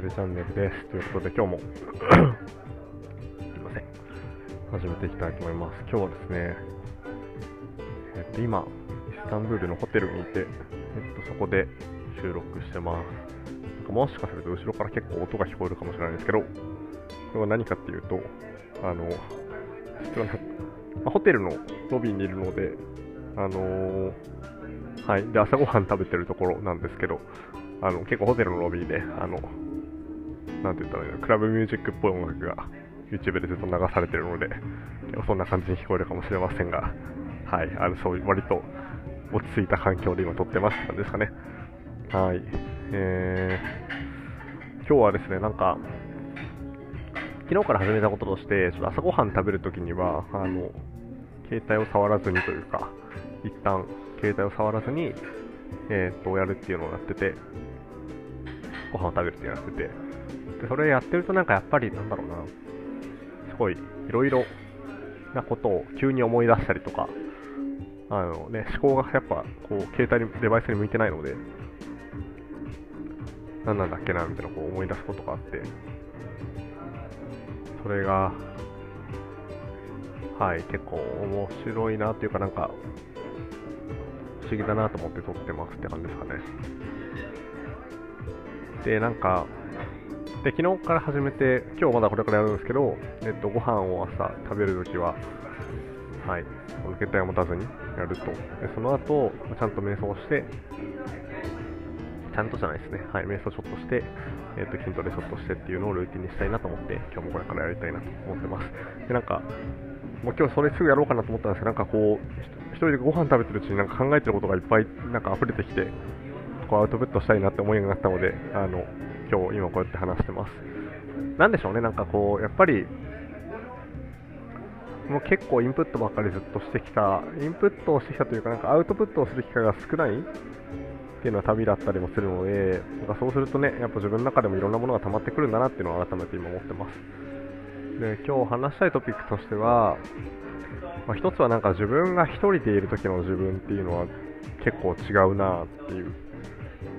えー、テレチャンネルです。ということで、今日も すいません。始めていきたいと思います。今日はですね、えっと、今、イスタンブールのホテルにいて、えっと、そこで収録してます。なんかもしかすると後ろから結構音が聞こえるかもしれないんですけど、これは何かっていうと、あの、実はなんかまあホテルのロビーにいるので、あのーはい。で、朝ごはん食べてるところなんですけど、あの、結構ホテルのロビーで、あの、なんて言ったらいいの、クラブミュージックっぽい音楽が YouTube でずっと流されてるので、そんな感じに聞こえるかもしれませんが、はい。あの、そういう割と落ち着いた環境で今撮ってますって感じですかね。はい。えー、今日はですね、なんか、昨日から始めたこととして、ちょっと朝ごはん食べるときには、あの、携帯を触らずにというか、一旦携帯を触らずに、えーっと、やるっていうのをやってて、ご飯を食べるっていうのをやってて、で、それやってるとなんかやっぱり、なんだろうな、すごい、いろいろなことを急に思い出したりとか、あのね、思考がやっぱ、こう、携帯に、デバイスに向いてないので、何なんだっけな、みたいなこう思い出すことがあって、それが、はい、結構面白いなっていうか、なんか、不思議だなと思って撮ってますって感じですかね。で、なんか、で、昨日から始めて、今日まだこれからやるんですけど、えっと、ご飯を朝食べるときは、はい、この携帯を持たずにやると。で、その後、ちゃんと瞑想して、ちゃんとじゃないですね。はい、瞑想ちょっとして、えっ、と、筋トレちょっとしてっていうのをルーティンにしたいなと思って、今日もこれからやりたいなと思ってます。で、なんか、もう今日それすぐやろうかなと思ったんですけど、なんかこう、ひ一人でご飯食べてるうちになんか考えてることがいっぱいなんか溢れてきて、こうアウトプットしたいなって思いになったので、あの、今日今こうやって話してます。なんでしょうね、なんかこう、やっぱり、もう結構インプットばっかりずっとしてきた、インプットをしてきたというか、なんかアウトプットをする機会が少ないっていうのは旅だったりもするので、なんかそうするとね、やっぱ自分の中でもいろんなものが溜まってくるんだなっていうのを改めて今思ってます。で、今日話したいトピックとしては、まあ、一つはなんか自分が一人でいる時の自分っていうのは結構違うなっていう。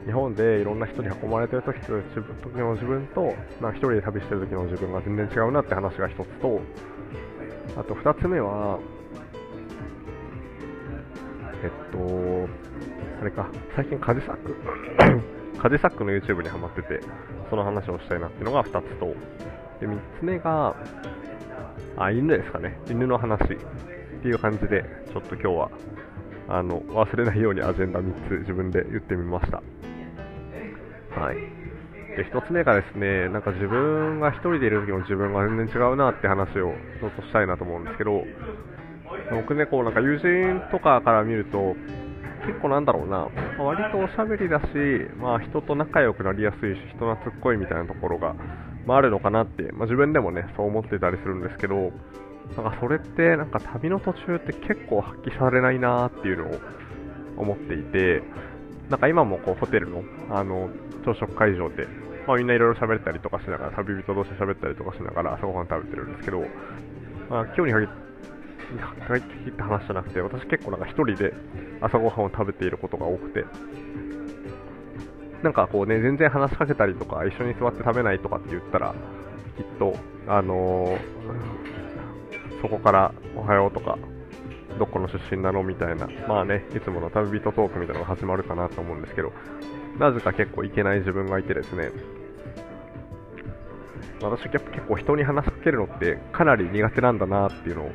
日本でいろんな人に囲まれてる時と自分時の自分と、まあ、一人で旅してる時の自分が全然違うなって話が一つと、あと二つ目は、えっと、あれか、最近カジサック、カジサックの YouTube にハマってて、その話をしたいなっていうのが2つと、で、3つ目が、あ、犬ですかね。犬の話っていう感じで、ちょっと今日は、あの、忘れないようにアジェンダ3つ自分で言ってみました。はい。で、1つ目がですね、なんか自分が1人でいる時の自分が全然違うなって話をちょっとしたいなと思うんですけど、僕ね、こうなんか友人とかから見ると、結構なんだろうな、ま割とおしゃべりだし、まあ人と仲良くなりやすいし、人懐っこいみたいなところが、まあ、あるのかなって、まあ、自分でもね、そう思ってたりするんですけど、なんかそれって、なんか旅の途中って結構発揮されないなっていうのを思っていて、なんか今もこうホテルの、あの、朝食会場で、まあみんないろいろ喋ったりとかしながら、旅人同士で喋ったりとかしながら朝ごはん食べてるんですけど、まあ今日に限って、限って話じゃなくて、私結構なんか一人で朝ごはんを食べていることが多くて、なんかこうね、全然話しかけたりとか、一緒に座って食べないとかって言ったら、きっと、あのーそこからおはようとか、どこの出身なのみたいな、まあね、いつもの旅人トークみたいなのが始まるかなと思うんですけど、なぜか結構いけない自分がいてですね、私結構人に話しかけるのってかなり苦手なんだなっていうのを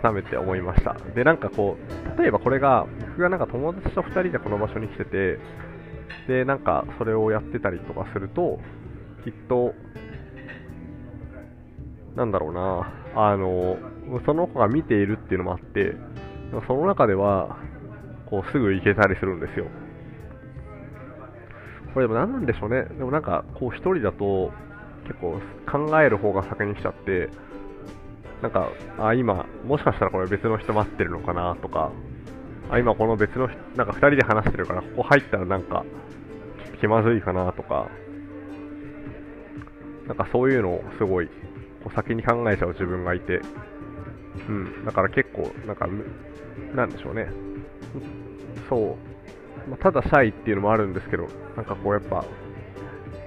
改めて思いました。で、なんかこう、例えばこれが、僕がなんか友達と2人でこの場所に来てて、で、なんかそれをやってたりとかすると、きっと、なんだろうな、あの、その子が見ているっていうのもあって、その中では、こうすぐ行けたりするんですよ。これでも何なんでしょうね。でもなんか、こう一人だと、結構考える方が先に来ちゃって、なんか、あ、今、もしかしたらこれ別の人待ってるのかなとか、あ、今この別の人、なんか二人で話してるから、ここ入ったらなんか、気まずいかなとか、なんかそういうのをすごい、こう先に考えちゃう自分がいて、うん、だから結構、なんか、なんでしょうね。そう。まあただシャイっていうのもあるんですけど、なんかこうやっぱ、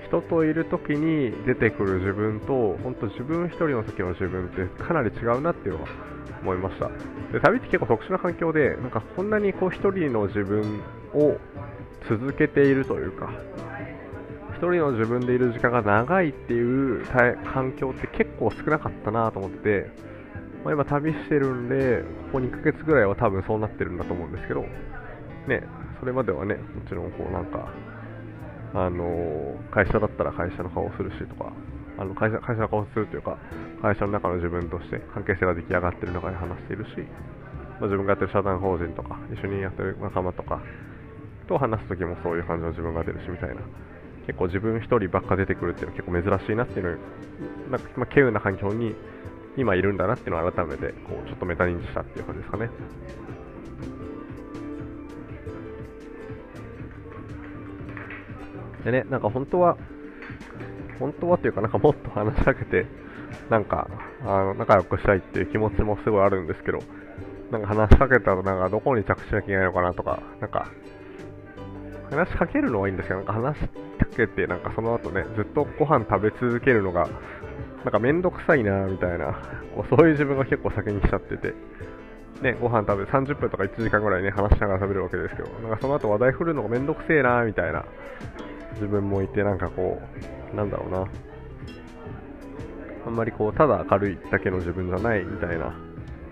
人といる時に出てくる自分と本当自分一人の時の自分ってかなり違うなっていうのは思いましたで旅って結構特殊な環境でなんかこんなにこう一人の自分を続けているというか一人の自分でいる時間が長いっていう環境って結構少なかったなと思ってて、まあ、今旅してるんでここ2ヶ月ぐらいは多分そうなってるんだと思うんですけどねそれまではねもちろんこうなんかあの会社だったら会社の顔をするしとかあの会社会社の顔をするというか会社の中の自分として関係性が出来上がってる中で話しているし、まあ、自分がやってる社団法人とか一緒にやってる仲間とかと話す時もそういう感じの自分が出るしみたいな結構自分一人ばっか出てくるっていうのは結構珍しいなっていうのなんか、まあ、稀有な環境に今いるんだなっていうのを改めてこうちょっとメタ認知したっていう感じですかね。でね、なんか本当は、本当はっていうか、なんかもっと話しかけて、なんか、あの、仲良くしたいっていう気持ちもすごいあるんですけど、なんか話しかけたら、なんかどこに着地しなきゃいけないのかなとか、なんか、話しかけるのはいいんですけど、なんか話しかけて、なんかその後ね、ずっとご飯食べ続けるのが、なんかめんどくさいな、みたいな、こうそういう自分が結構先にしちゃってて、ね、ご飯食べ30分とか1時間ぐらいね、話しながら食べるわけですけど、なんかその後話題振るのがめんどくせえな、みたいな自分もいて、なんかこう、なんだろうな、あんまりこう、ただ明るいだけの自分じゃないみたいな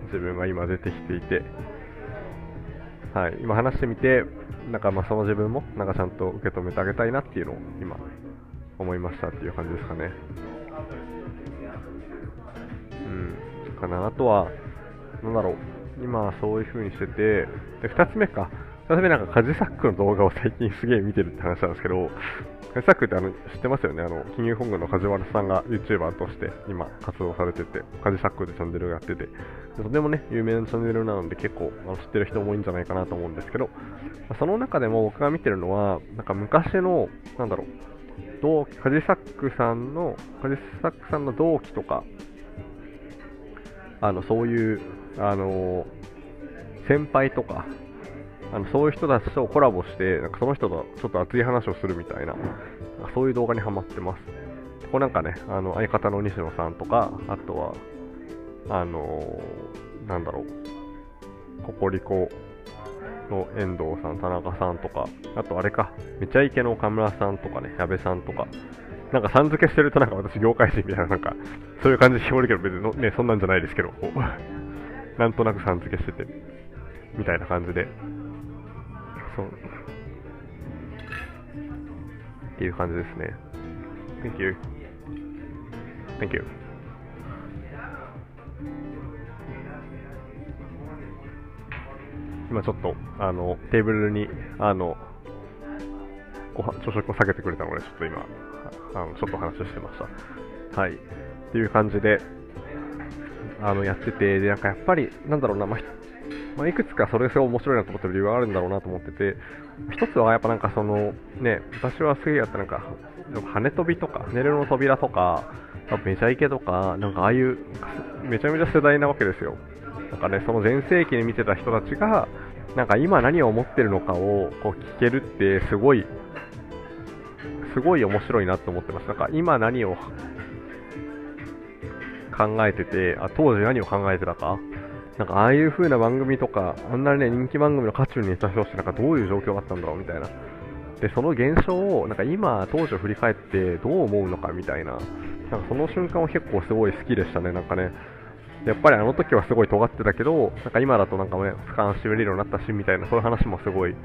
自分が今出てきていて、はい、今話してみて、なんかまあその自分も、なんかちゃんと受け止めてあげたいなっていうのを今、思いましたっていう感じですかね。うん、かな。あとは、なんだろう、今そういう風にしてて、で、2つ目か。2つ目なんかカジサックの動画を最近すげえ見てるって話なんですけど、カジサックってあの知ってますよね？あの、金融本部の梶原さんが YouTuber として今活動されてて、カジサックでチャンネルやってて、とてもね、有名なチャンネルなので結構あの知ってる人も多いんじゃないかなと思うんですけど、その中でも僕が見てるのは、なんか昔の、なんだろう、同期、カジサックさんの、カジサックさんの同期とか、あの、そういう、あの先輩とか、あのそういう人たちとコラボして、なんかその人とちょっと熱い話をするみたいな、そういう動画にハマってます。これなんかね、あの相方の西野さんとか、あとは、あのー、なんだろう、ココリコの遠藤さん、田中さんとか、あとあれか、めちゃイケの岡村さんとかね、矢部さんとか、なんかさん付けしてるとなんか私業界人みたいな、なんか、そういう感じで聞こえるけど、別にね、そんなんじゃないですけど、なんとなくさん付けしてて、みたいな感じで、そう。っていう感じですね。Thank you. Thank you. 今ちょっと、あの、テーブルに、あの、ご、朝食を下げてくれたので、ちょっと今、あの、ちょっと話をしてました。はい。っていう感じで、あの、やってて、で、なんかやっぱり、なんだろうな、まあ、まあ、いくつかそれが面白いなと思ってる理由があるんだろうなと思ってて、一つはやっぱなんかその、ね、私はすげえやったなんか、羽飛びとか、寝るの扉とか、めちゃイケとか、なんかああいう、めちゃめちゃ世代なわけですよ。なんかね、その全盛期に見てた人たちが、なんか今何を思ってるのかをこう聞けるってすごい、すごい面白いなと思ってます。なんか今何を考えてて、あ当時何を考えてたかなんかああいう風な番組とか、あんなね、人気番組の渦中にいた人ってなんかどういう状況があったんだろうみたいな。で、その現象を、なんか今、当時を振り返ってどう思うのかみたいな。なんかその瞬間は結構すごい好きでしたね、なんかね。やっぱりあの時はすごい尖ってたけど、なんか今だとなんかね、俯瞰して見れるようになったし、みたいな、そういう話もすごい、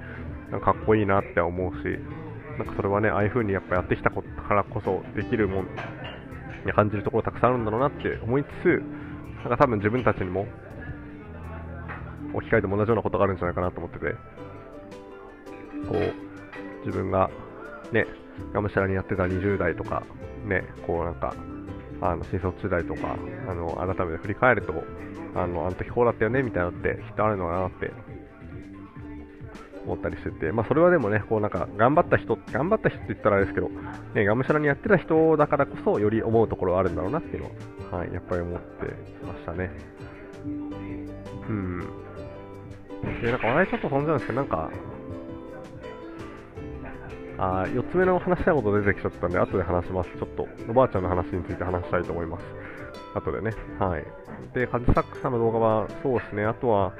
なんかかっこいいなって思うし、なんかそれはね、ああいう風にやっぱやってきたことからこそできるもん、に感じるところたくさんあるんだろうなって思いつつ、なんか多分自分たちにも、置き換えても同じようなことがあるんじゃないかなと思ってて、こう、自分が、ね、がむしゃらにやってた20代とか、ね、こうなんか、あの、新卒時代とか、あの、改めて振り返ると、あの、あの時こうだったよね、みたいなのってきっとあるのかなって思ったりしてて、まあそれはでもね、こうなんか頑張った人、頑張った人って言ったらあれですけど、ね、がむしゃらにやってた人だからこそより思うところはあるんだろうなっていうのは、はい、やっぱり思ってましたね。うん。で、なんか話題ちょっと飛んじゃうんですけど、なんか、あ4つ目の話したいこと出てきちゃったんで、後で話します。ちょっと、おばあちゃんの話について話したいと思います。後でね。はい。で、カジサックさんの動画は、そうですね、あとは、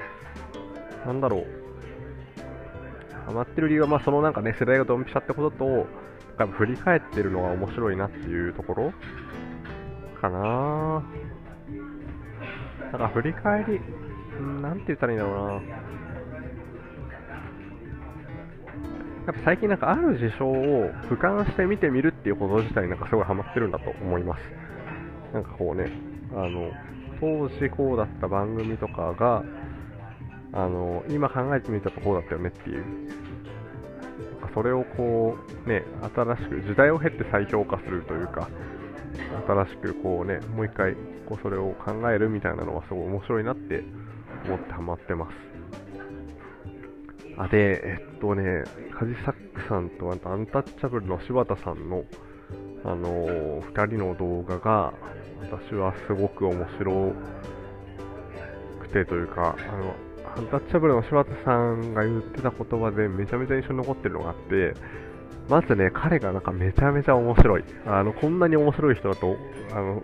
なんだろう。ハマってる理由は、まあ、そのなんかね、世代がドンピシャってことと、多分振り返ってるのが面白いなっていうところかななんか振り返り、なんて言ったらいいんだろうな。やっぱ最近なんかある事象を俯瞰して見てみるっていうこと自体なんかすごいハマってるんだと思います。なんかこうね、あの、当時こうだった番組とかが、あの、今考えてみたとこうだったよねっていう。なんかそれをこう、ね、新しく、時代を経って再評価するというか、新しくこうね、もう一回こうそれを考えるみたいなのはすごい面白いなって思ってハマってます。あ、で、えっとね、カジサックさんとアンタッチャブルの柴田さんの、あのー、2人の動画が、私はすごく面白くてというか、あの、アンタッチャブルの柴田さんが言ってた言葉でめちゃめちゃ印象に残ってるのがあって、まずね、彼がなんかめちゃめちゃ面白い。あの、こんなに面白い人だと、あの、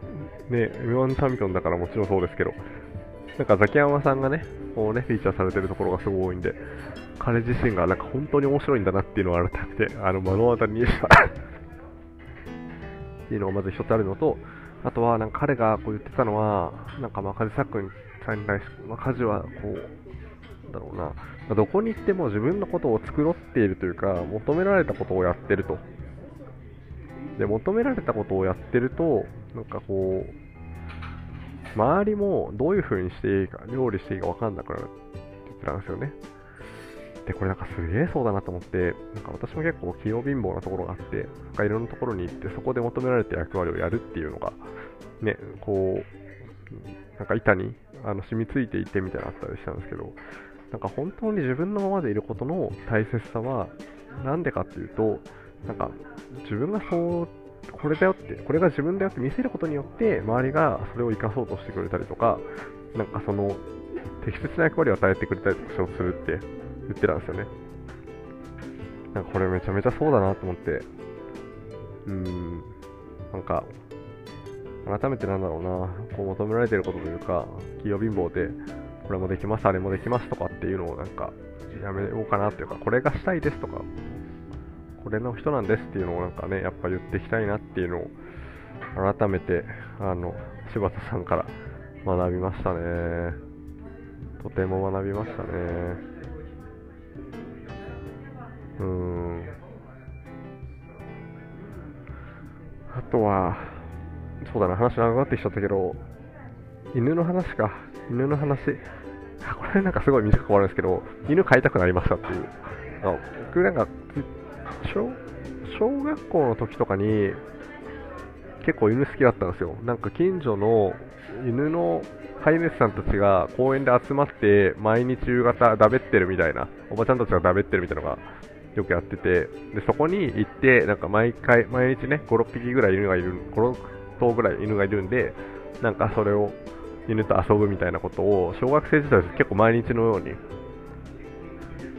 ね、M1 チャンピオンだからもちろんそうですけど、なんかザキヤマさんがね、こうね、フィーチャーされてるところがすごい多いんで、彼自身がなんか本当に面白いんだなっていうのを改めて、あの、目の当たりにした っていうのがまず一つあるのと、あとは、なんか彼がこう言ってたのは、なんかまあ、カジサックさんに対して、まあ、カジはこう、だろうな、どこに行っても自分のことを繕っているというか、求められたことをやってると。で、求められたことをやってると、なんかこう、周りもどういう風にしていいか、料理していいか分かんなくなるって言ってたんですよね。で、これなんかすげえそうだなと思って、なんか私も結構器用貧乏なところがあって、なんかいろんなところに行って、そこで求められた役割をやるっていうのが、ね、こう、なんか板にあの染みついていてみたいなのあったりしたんですけど、なんか本当に自分のままでいることの大切さは、なんでかっていうと、なんか自分がそう、これだよって、これが自分だよって見せることによって、周りがそれを生かそうとしてくれたりとか、なんかその、適切な役割を与えてくれたりとかするって言ってたんですよね。なんかこれめちゃめちゃそうだなと思って、うーん、なんか、改めてなんだろうな、こう求められてることというか、器用貧乏で、これもできます、あれもできますとかっていうのをなんか、やめようかなっていうか、これがしたいですとか、これの人なんですっていうのをなんかね、やっぱ言っていきたいなっていうのを、改めて、あの、柴田さんから学びましたね。とても学びましたね。うん。あとは、そうだな、話長くなってきちゃったけど、犬の話か。犬の話。これなんかすごい短く終わるんですけど、犬飼いたくなりましたっていう。あ僕なんか小、小学校の時とかに、結構犬好きだったんですよ。なんか近所の犬の飼い主さんたちが公園で集まって毎日夕方だべってるみたいな、おばちゃんたちがだべってるみたいなのがよくやってて、でそこに行って、なんか毎回、毎日ね、5、6匹ぐらい犬がいる、5、6頭ぐらい犬がいるんで、なんかそれを犬と遊ぶみたいなことを小学生時代結構毎日のように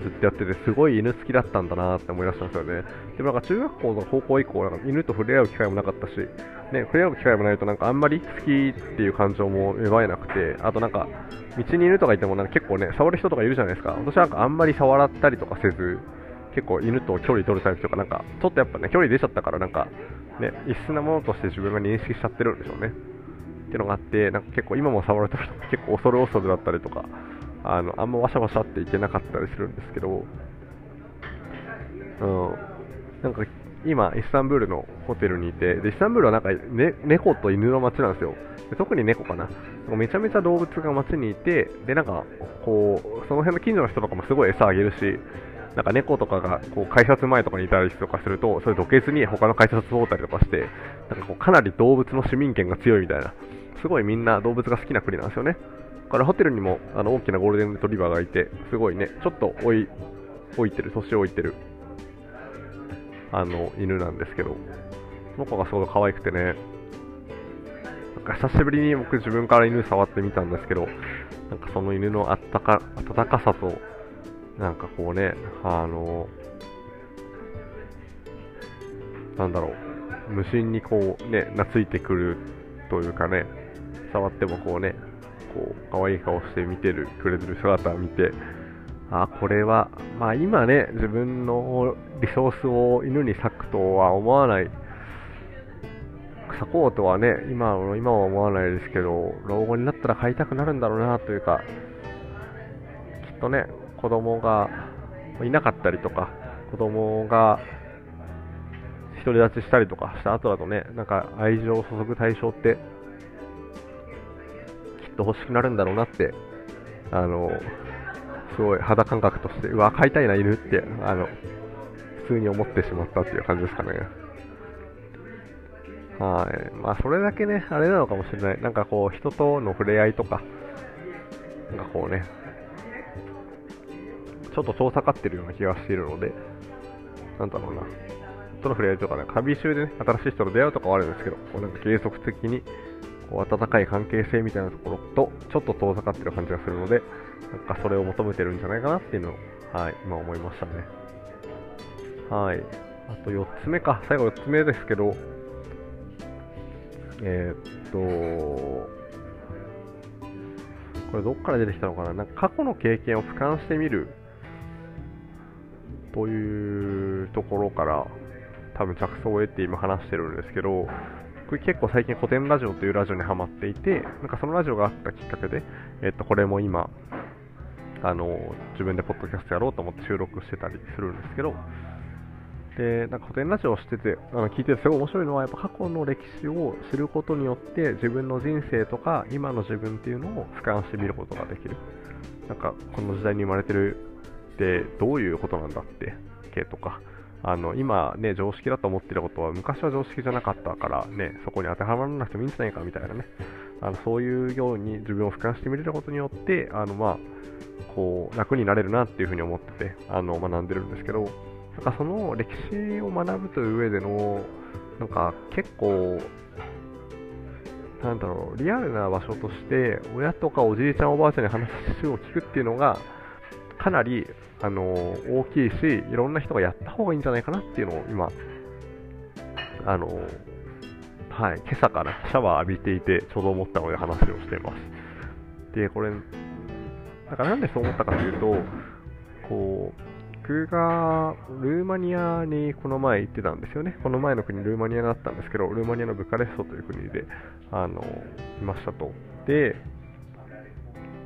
ずっとやっててすごい犬好きだったんだなって思い出したんですよね。でもなんか中学校の高校以降なんか犬と触れ合う機会もなかったし、ね、触れ合う機会もないとなんかあんまり好きっていう感情も芽生えなくてあとなんか道に犬とかいてもなんか結構ね触る人とかいるじゃないですか。私なんかあんまり触らったりとかせず結構犬と距離取るタイプとかなんかちょっとやっぱね距離出ちゃったからなんかね異質なものとして自分が認識しちゃってるんでしょうね。っていうのがあって、なんか結構今も触ると結構恐る恐るだったりとか、あの、あんまワシャワシャっていけなかったりするんですけど、うん、なんか今、イスタンブールのホテルにいて、でイスタンブールはなんか、ね、猫と犬の街なんですよ。で特に猫かな。めちゃめちゃ動物が街にいて、で、なんか、こう、その辺の近所の人とかもすごい餌あげるし、なんか猫とかがこう改札前とかにいたりとかすると、それどけずに他の改札通ったりとかして、なんかこうかなり動物の市民権が強いみたいな、すごいみんな動物が好きな国なんですよね。からホテルにもあの大きなゴールデンレトリバーがいて、すごいね、ちょっと老い、老いてる、年老いてる、あの、犬なんですけど、その子がすごい可愛くてね、なんか久しぶりに僕自分から犬触ってみたんですけど、なんかその犬のあったか、温かさと、なんかこうね、あの、なんだろう、無心にこうね、懐いてくるというかね、触ってもこうね、こう、可愛い顔して見てる、くれてる姿を見て、あ、これは、まあ今ね、自分のリソースを犬に割くとは思わない、割こうとはね、今今は思わないですけど、老後になったら飼いたくなるんだろうなというか、きっとね、子供がいなかったりとか、子供が独り立ちしたりとかした後だとね、なんか愛情を注ぐ対象って、と欲しくなるんだろうなって、あの、すごい肌感覚として、うわ、飼いたいな、犬って、あの、普通に思ってしまったっていう感じですかね。はい。まあ、それだけね、あれなのかもしれない。なんかこう、人との触れ合いとか、なんかこうね、ちょっと遠ざかってるような気がしているので、なんだろうな。との触れ合いとかね、旅集でね、新しい人と出会うとかはあるんですけど、こうなんか継続的に、温かい関係性みたいなところと、ちょっと遠ざかってる感じがするので、なんかそれを求めてるんじゃないかなっていうのを、はい、今思いましたね。はい。あと4つ目か。最後4つ目ですけど、えー、っと、これどっから出てきたのかななんか過去の経験を俯瞰してみるというところから多分着想を得て今話してるんですけど、これ結構最近古典ラジオというラジオにハマっていて、なんかそのラジオがあったきっかけで、えっと、これも今、あの、自分でポッドキャストやろうと思って収録してたりするんですけど、で、なんか古典ラジオをしてて、あの聞いててすごい面白いのは、やっぱ過去の歴史を知ることによって、自分の人生とか、今の自分っていうのを俯瞰してみることができる。なんか、この時代に生まれてるってどういうことなんだって、けとか、あの今ね、常識だと思ってることは昔は常識じゃなかったからね、そこに当てはまらなくてもいいんじゃないかみたいなね、あのそういうように自分を俯瞰してみれることによって、あのまあ、こう楽になれるなっていうふうに思っててあの学んでるんですけど、なんかその歴史を学ぶという上での、なんか結構、なんだろう、リアルな場所として、親とかおじいちゃんおばあちゃんに話を聞くっていうのが、かなりあの大きいし、いろんな人がやった方がいいんじゃないかなっていうのを今、あのはい、今朝からシャワー浴びていて、ちょうど思ったので話をしています。で、これ、だからなんでそう思ったかというと、こう、僕がルーマニアにこの前行ってたんですよね。この前の国、ルーマニアだったんですけど、ルーマニアのブカレストという国で、あの、いましたと。で、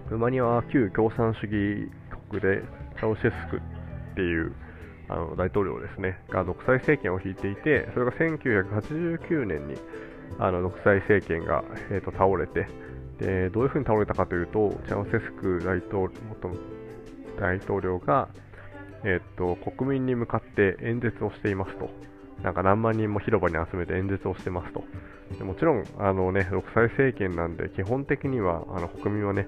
ルーマニアは旧共産主義国で、チャオシェスクっていうあの大統領ですね、が独裁政権を引いていて、それが1989年にあの独裁政権が、えーと、倒れてで、どういうふうに倒れたかというと、チャオシェスク大統元大統領が、えーと、国民に向かって演説をしていますと。なんか何万人も広場に集めて演説をしてますと。もちろん、あのね、独裁政権なんで、基本的にはあの国民はね、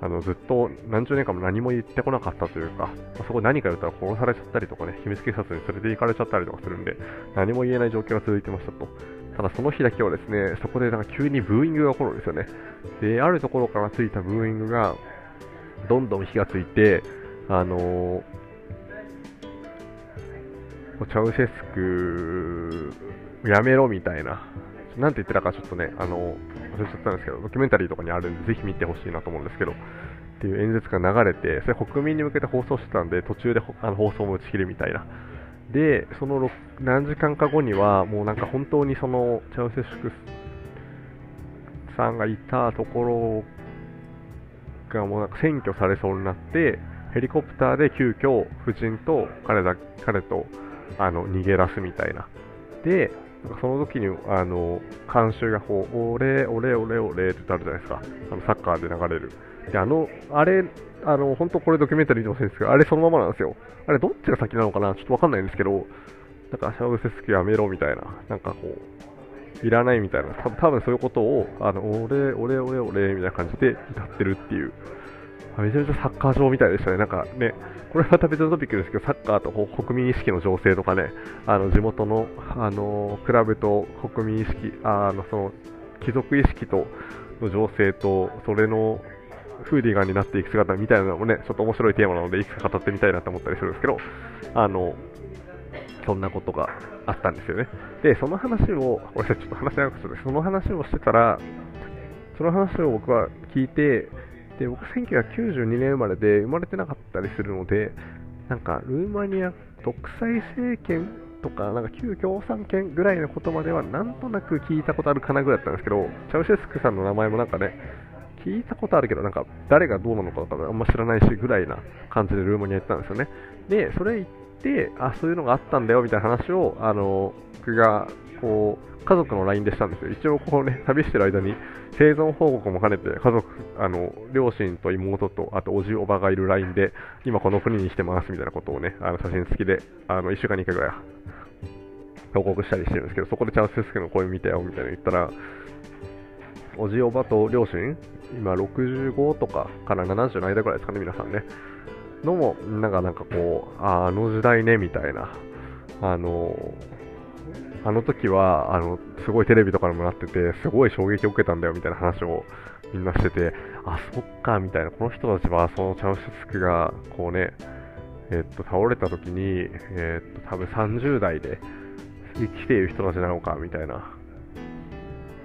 あのずっと何十年間も何も言ってこなかったというか、ま、そこ何か言ったら殺されちゃったりとかね、秘密警察に連れて行かれちゃったりとかするんで、何も言えない状況が続いてましたと。ただその日だけはですね、そこでなんか急にブーイングが起こるんですよね。で、あるところからついたブーイングが、どんどん火がついて、あのー、チャウシェスク、やめろみたいな、なんて言ってたかちょっとね、あの、忘れちゃったんですけど、ドキュメンタリーとかにあるんで、ぜひ見てほしいなと思うんですけど、っていう演説が流れて、それ国民に向けて放送してたんで、途中であの放送も打ち切るみたいな。で、その何時間か後には、もうなんか本当にその、チャウセシュクさんがいたところがもうなんか占拠されそうになって、ヘリコプターで急遽夫人と彼だ彼とあの逃げ出すみたいな。で、その時にあの監修がこう、オレ、オレ、オレ、オレってあるじゃないですか、あのサッカーで流れる。で、あの、あれ、あの、本当これドキュメンタリーでもそうですけど、あれそのままなんですよ。あれどっちが先なのかな？ちょっとわかんないんですけど、なんかシャウセスキやめろみたいな、なんかこう、いらないみたいな、多分多分そういうことを、あの、俺、俺、俺、俺、みたいな感じで歌ってるっていう、めちゃめちゃサッカー場みたいでしたね。なんかね、これはまた別のトピックですけど、サッカーと国民意識の情勢とかね、あの地元のあのクラブと国民意識、あのその貴族意識との情勢と、それのフーディガンになっていく姿みたいなのもね、ちょっと面白いテーマなので、いくつか語ってみたいなと思ったりするんですけど、あの、そんなことがあったんですよね。で、その話を、これちょっと話しなくて、その話をしてたら、その話を僕は聞いて、で僕、1992年生まれで生まれてなかったりするので、なんかルーマニア独裁政権とか、なんか旧共産圏ぐらいの言葉ではなんとなく聞いたことあるかなぐらいだったんですけど、チャウシェスクさんの名前もなんかね、聞いたことあるけど、なんか誰がどうなのかとかあんま知らないしぐらいな感じでルーマニア行ったんですよね。で、それ行って、あ、そういうのがあったんだよみたいな話を、あの、僕がこう家族の LINE でしたんですよ。一応こうね、旅してる間に生存報告も兼ねて家族、あの、両親と妹と、あとおじおばがいる LINE で、今この国に来てますみたいなことをね、あの写真付きで、あの、1週間に1回ぐらい報告したりしてるんですけど、そこでチャンススケの声見たよみたいな言ったら、おじおばと両親、今65とかから70の間ぐらいですかね、皆さんね。のも、なんかなんかこう、ああの時代ね、みたいな、あのあの時は、あの、すごいテレビとかにもなってて、すごい衝撃を受けたんだよみたいな話をみんなしてて、あ、そっか、みたいな、この人たちは、そのチャウシュスクが、こうね、えっと、倒れた時に、えっと、多分30代で生きている人たちなのか、みたいな。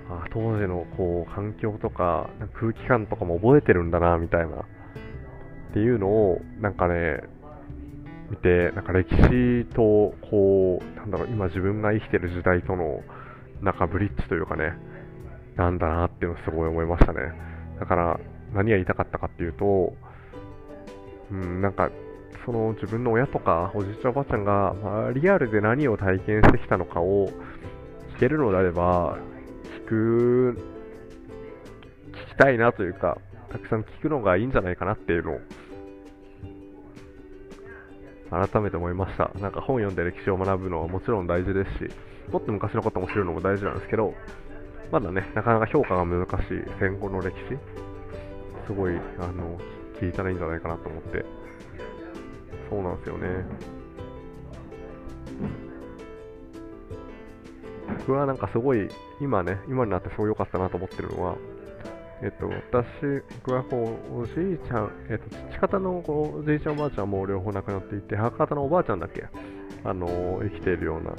あ当時のこう環境とか空気感とかも覚えてるんだなみたいなっていうのをなんかね見て、なんか歴史と、こう、なんだろう、今自分が生きてる時代との、なんかブリッジというかね、なんだなっていうのすごい思いましたね。だから、何が言いたかったかっていうと、うん、なんか、その自分の親とかおじいちゃんおばあちゃんが、まあ、リアルで何を体験してきたのかを聞けるのであれば、聞く、聞きたいなというか、たくさん聞くのがいいんじゃないかなっていうのを改めて思いました。なんか本読んで歴史を学ぶのはもちろん大事ですし、もっと昔のことも知るのも大事なんですけど、まだね、なかなか評価が難しい戦後の歴史、すごい、あの、聞いたらいいんじゃないかなと思って、そうなんですよね。僕はなんかすごい、今ね、今になってすごい良かったなと思ってるのは、えっと、私、僕はこう、おじいちゃん、えっと、父方のこうおじいちゃん、おばあちゃんも両方亡くなっていて、母方のおばあちゃんだけ、あの生きているような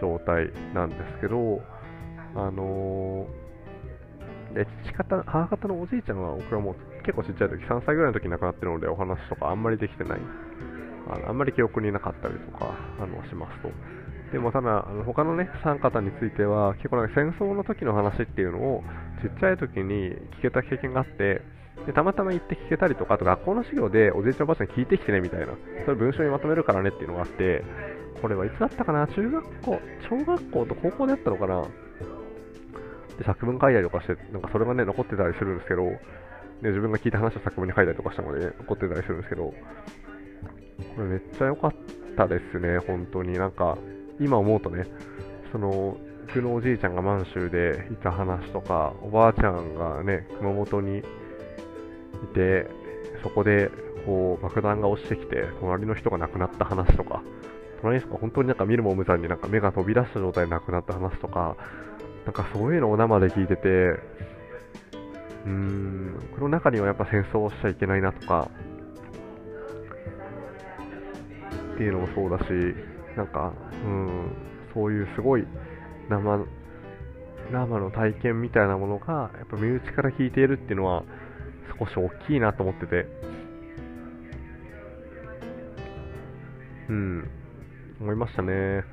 状態なんですけど、あので父方、母方のおじいちゃんは、僕はもう結構ちっちゃい時、3歳ぐらいの時に亡くなってるので、お話とかあんまりできてない、あのあんまり記憶になかったりとかあのしますと。でもただ、あの他のね、3方については、結構なんか戦争の時の話っていうのを、ちっちゃい時に聞けた経験があって、でたまたま行って聞けたりとか、あと学校の授業でおじいちゃんおばあちゃん聞いてきてねみたいな、それ文章にまとめるからねっていうのがあって、これはいつだったかな、中学校、小学校と高校でやったのかな、で作文書いたりとかして、なんかそれがね、残ってたりするんですけど、で自分が聞いた話を作文に書いたりとかしたので、ね、残ってたりするんですけど、これめっちゃ良かったですね、本当に。なんか、今思うとね、その、僕のおじいちゃんが満州でいた話とか、おばあちゃんがね、熊本にいて、そこでこう爆弾が落ちてきて、隣の人が亡くなった話とか、隣の人が本当になんか見るも無残になんか目が飛び出した状態で亡くなった話とか、なんかそういうのを生で聞いてて、うーん、この中にはやっぱ戦争をしちゃいけないなとか、っていうのもそうだし、なんか、うん、そういうすごい生生の体験みたいなものが、やっぱ身内から聞いているっていうのは、少し大きいなと思ってて、うん、思いましたね。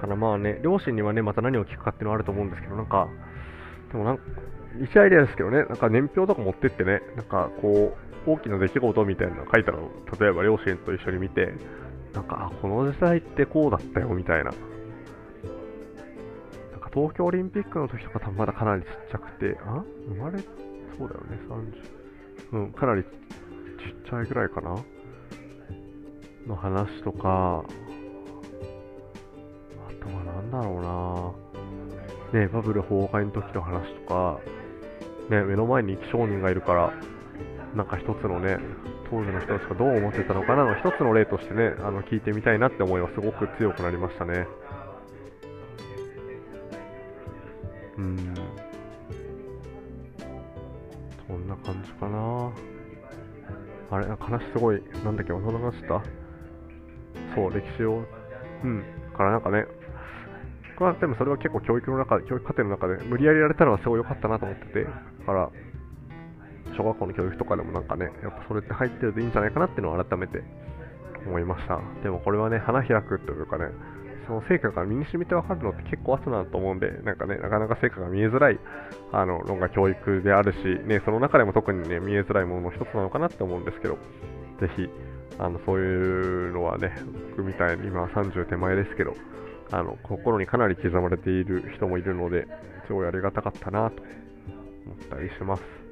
からまあね、両親にはね、また何を聞くかっていうのはあると思うんですけど、なんか、でもなんか、一アイデアですけどね、なんか年表とか持ってってね、なんかこう、大きな出来事みたいなの書いたのを、例えば両親と一緒に見て、なんか、あ、この時代ってこうだったよ、みたいな。なんか東京オリンピックの時とか多分まだかなりちっちゃくて、あ生まれ、そうだよね、30。うん、かなりちっちゃいぐらいかなの話とか、あとはなんだろうなねバブル崩壊の時の話とか、ね、目の前に生き証人がいるから、なんか一つのね、当時の人たちがどう思ってたのかなの一つの例としてね、あの聞いてみたいなって思いはすごく強くなりましたね。うん。そんな感じかな。あれ、話すごい、なんだっけ、忘れました？そう、歴史を、うん、からなんかね、これはでもそれは結構教育の中、教育過程の中で無理やりやれたのはすごい良かったなと思ってて、だから、小学校の教育とかでもなんかね、やっぱそれって入ってるといいんじゃないかなっていうのを改めて思いました。でもこれはね、花開くというかね、その成果が身に染みて分かるのって結構後だなと思うんで、なんかね、なかなか成果が見えづらいあののが教育であるし、ね、その中でも特にね、見えづらいものの一つなのかなって思うんですけど、ぜひ、あのそういうのはね、僕みたいに今は30手前ですけど、あの心にかなり刻まれている人もいるので、すごいありがたかったなと思ったりします。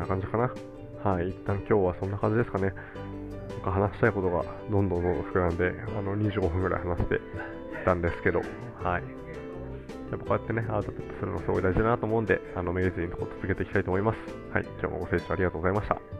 な感じかな。はい、一旦今日はそんな感じですかね。なんか話したいことがどんどんどんどん膨らんで、あの25分ぐらい話してたんですけど、はい。やっぱこうやってね、アウトプットするのすごい大事だなと思うんで、あの、めげずに続けていきたいと思います。はい、今日もご清聴ありがとうございました。